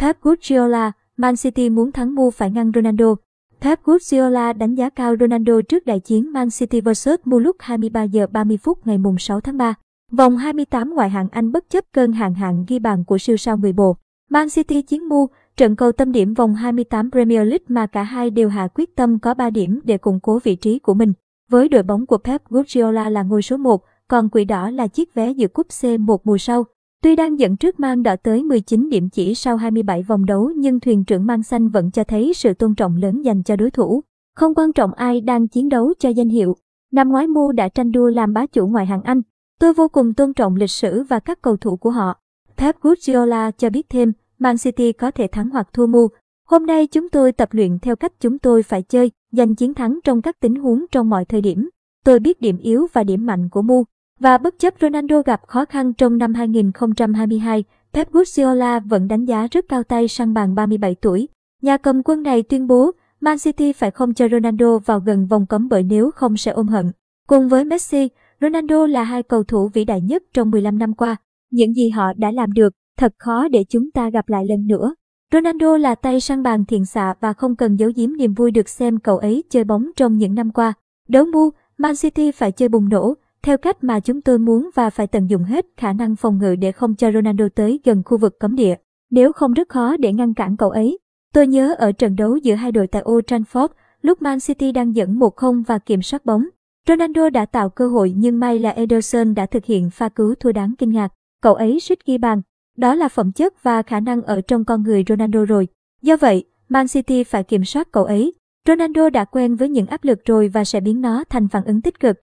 Pep Guardiola, Man City muốn thắng Mu phải ngăn Ronaldo. Pep Guardiola đánh giá cao Ronaldo trước đại chiến Man City vs Mu lúc 23 giờ 30 phút ngày 6 tháng 3. Vòng 28 ngoại hạng Anh bất chấp cơn hạn hạn ghi bàn của siêu sao người bồ. Man City chiến Mu, trận cầu tâm điểm vòng 28 Premier League mà cả hai đều hạ quyết tâm có 3 điểm để củng cố vị trí của mình. Với đội bóng của Pep Guardiola là ngôi số 1, còn quỷ đỏ là chiếc vé dự cúp C1 mùa sau. Tuy đang dẫn trước mang đỏ tới 19 điểm chỉ sau 27 vòng đấu nhưng thuyền trưởng mang xanh vẫn cho thấy sự tôn trọng lớn dành cho đối thủ. Không quan trọng ai đang chiến đấu cho danh hiệu. Năm ngoái Mu đã tranh đua làm bá chủ ngoại hạng Anh. Tôi vô cùng tôn trọng lịch sử và các cầu thủ của họ. Pep Guardiola cho biết thêm, Man City có thể thắng hoặc thua Mu. Hôm nay chúng tôi tập luyện theo cách chúng tôi phải chơi, giành chiến thắng trong các tình huống trong mọi thời điểm. Tôi biết điểm yếu và điểm mạnh của Mu. Và bất chấp Ronaldo gặp khó khăn trong năm 2022, Pep Guardiola vẫn đánh giá rất cao tay sang bàn 37 tuổi. Nhà cầm quân này tuyên bố Man City phải không cho Ronaldo vào gần vòng cấm bởi nếu không sẽ ôm hận. Cùng với Messi, Ronaldo là hai cầu thủ vĩ đại nhất trong 15 năm qua. Những gì họ đã làm được, thật khó để chúng ta gặp lại lần nữa. Ronaldo là tay sang bàn thiện xạ và không cần giấu giếm niềm vui được xem cậu ấy chơi bóng trong những năm qua. Đấu mu, Man City phải chơi bùng nổ, theo cách mà chúng tôi muốn và phải tận dụng hết khả năng phòng ngự để không cho Ronaldo tới gần khu vực cấm địa. Nếu không rất khó để ngăn cản cậu ấy. Tôi nhớ ở trận đấu giữa hai đội tại Old Trafford, lúc Man City đang dẫn 1-0 và kiểm soát bóng. Ronaldo đã tạo cơ hội nhưng may là Ederson đã thực hiện pha cứu thua đáng kinh ngạc. Cậu ấy suýt ghi bàn. Đó là phẩm chất và khả năng ở trong con người Ronaldo rồi. Do vậy, Man City phải kiểm soát cậu ấy. Ronaldo đã quen với những áp lực rồi và sẽ biến nó thành phản ứng tích cực.